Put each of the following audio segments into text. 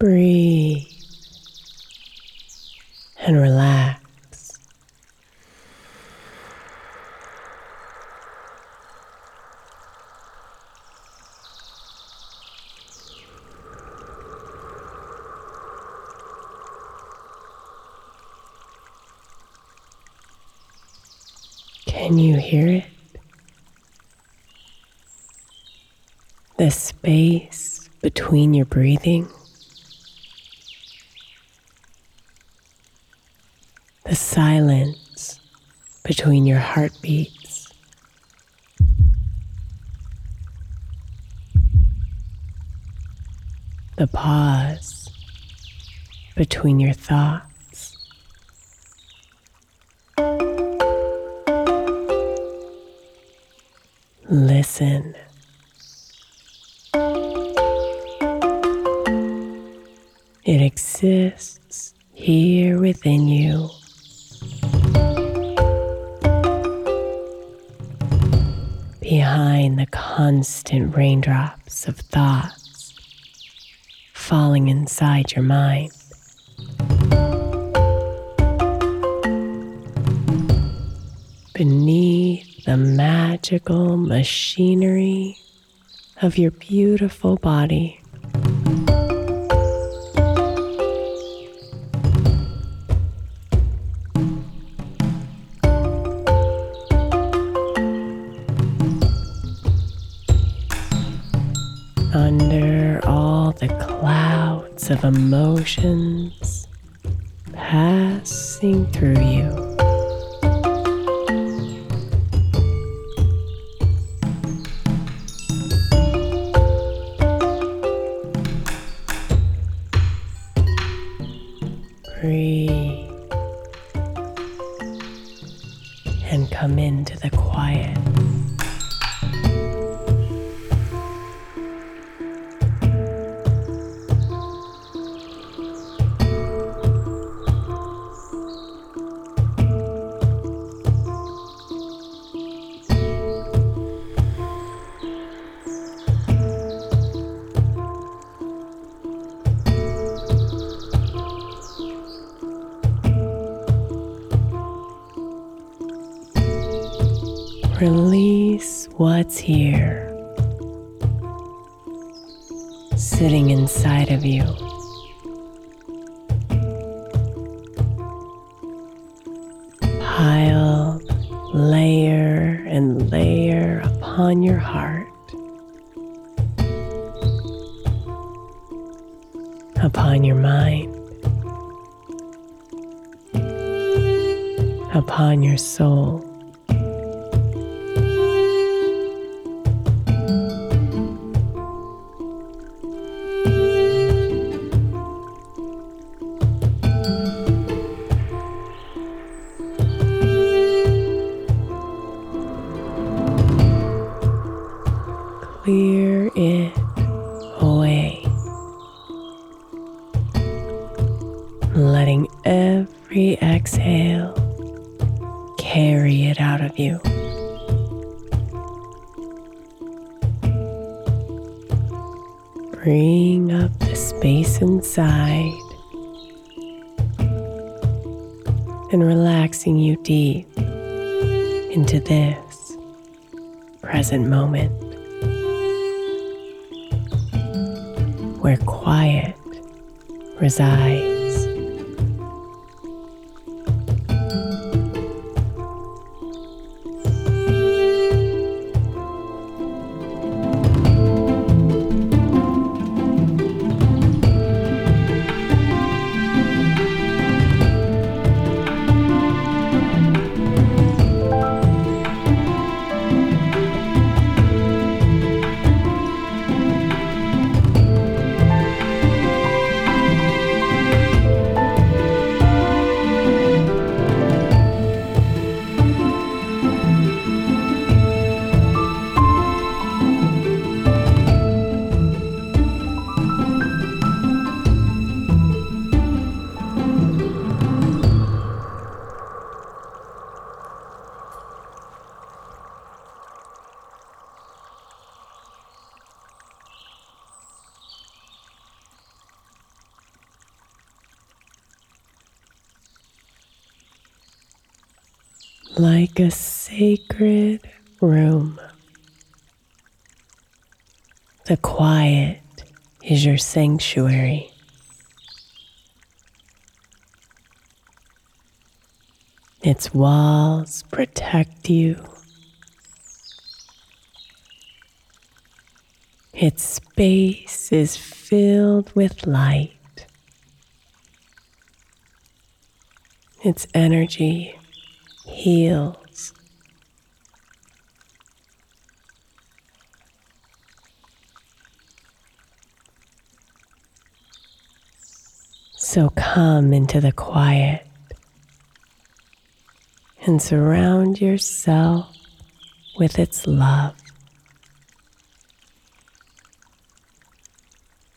Breathe and relax. Can you hear it? The space between your breathing. The silence between your heartbeats. The pause between your thoughts. Listen. It exists here within you. Behind the constant raindrops of thoughts falling inside your mind. Beneath the magical machinery of your beautiful body. Of emotions passing through you. What's here, sitting inside of you. Piled layer and layer upon your heart, upon your mind, upon your soul. Clear it away, letting every exhale carry it out of you. Bring up the space inside and relaxing you deep into this present moment. Where quiet resides. Like a sacred room. The quiet is your sanctuary. Its walls protect you. Its space is filled with light. Its energy heals. So come into the quiet and surround yourself with its love.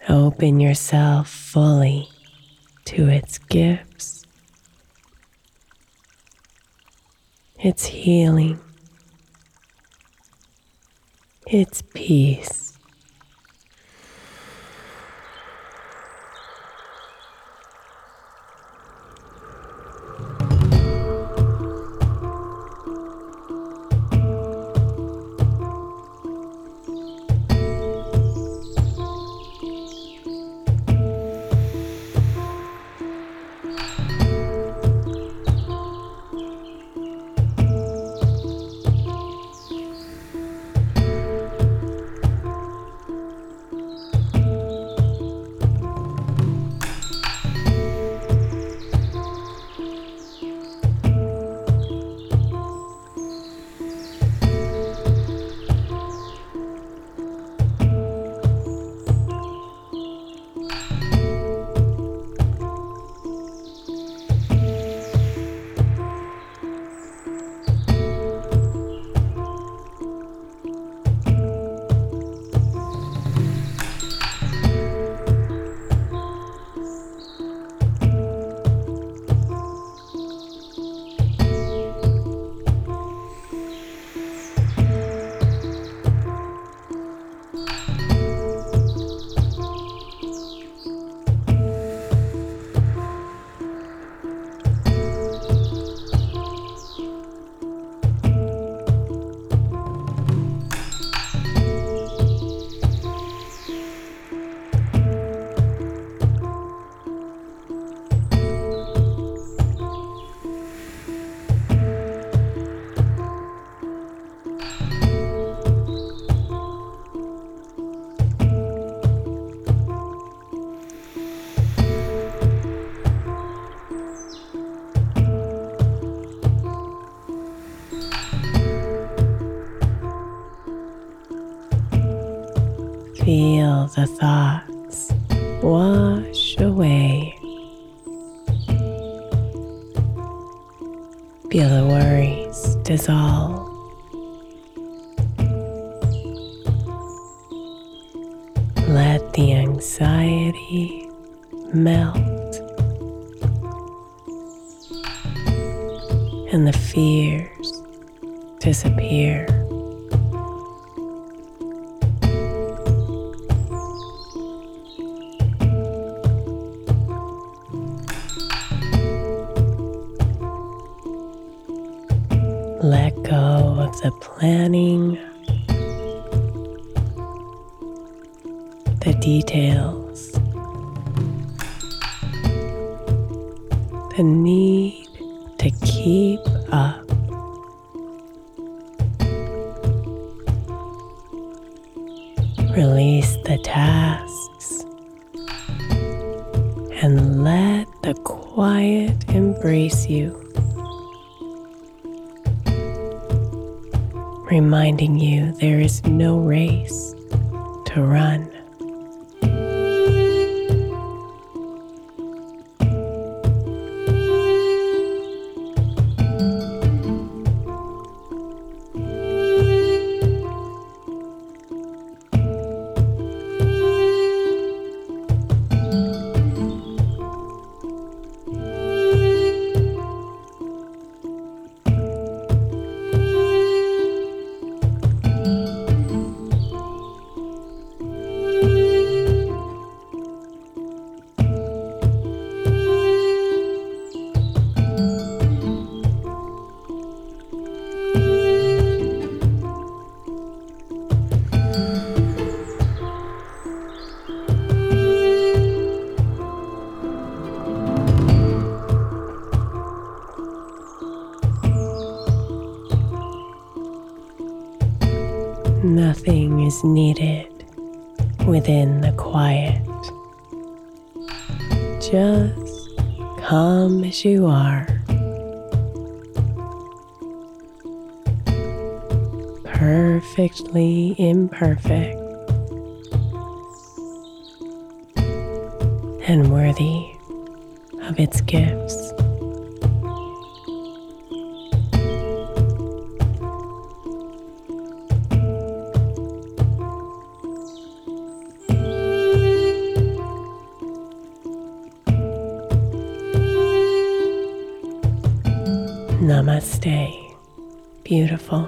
Open yourself fully to its gifts, its healing, its peace. Worries dissolve. Let the anxiety melt and the fears disappear. Let go of the planning, the details, the need to keep up. Release the tasks and let the quiet embrace you. Reminding you there is no race to run. Nothing is needed within the quiet. Just come as you are. Perfectly imperfect and worthy of its gifts. Namaste, beautiful.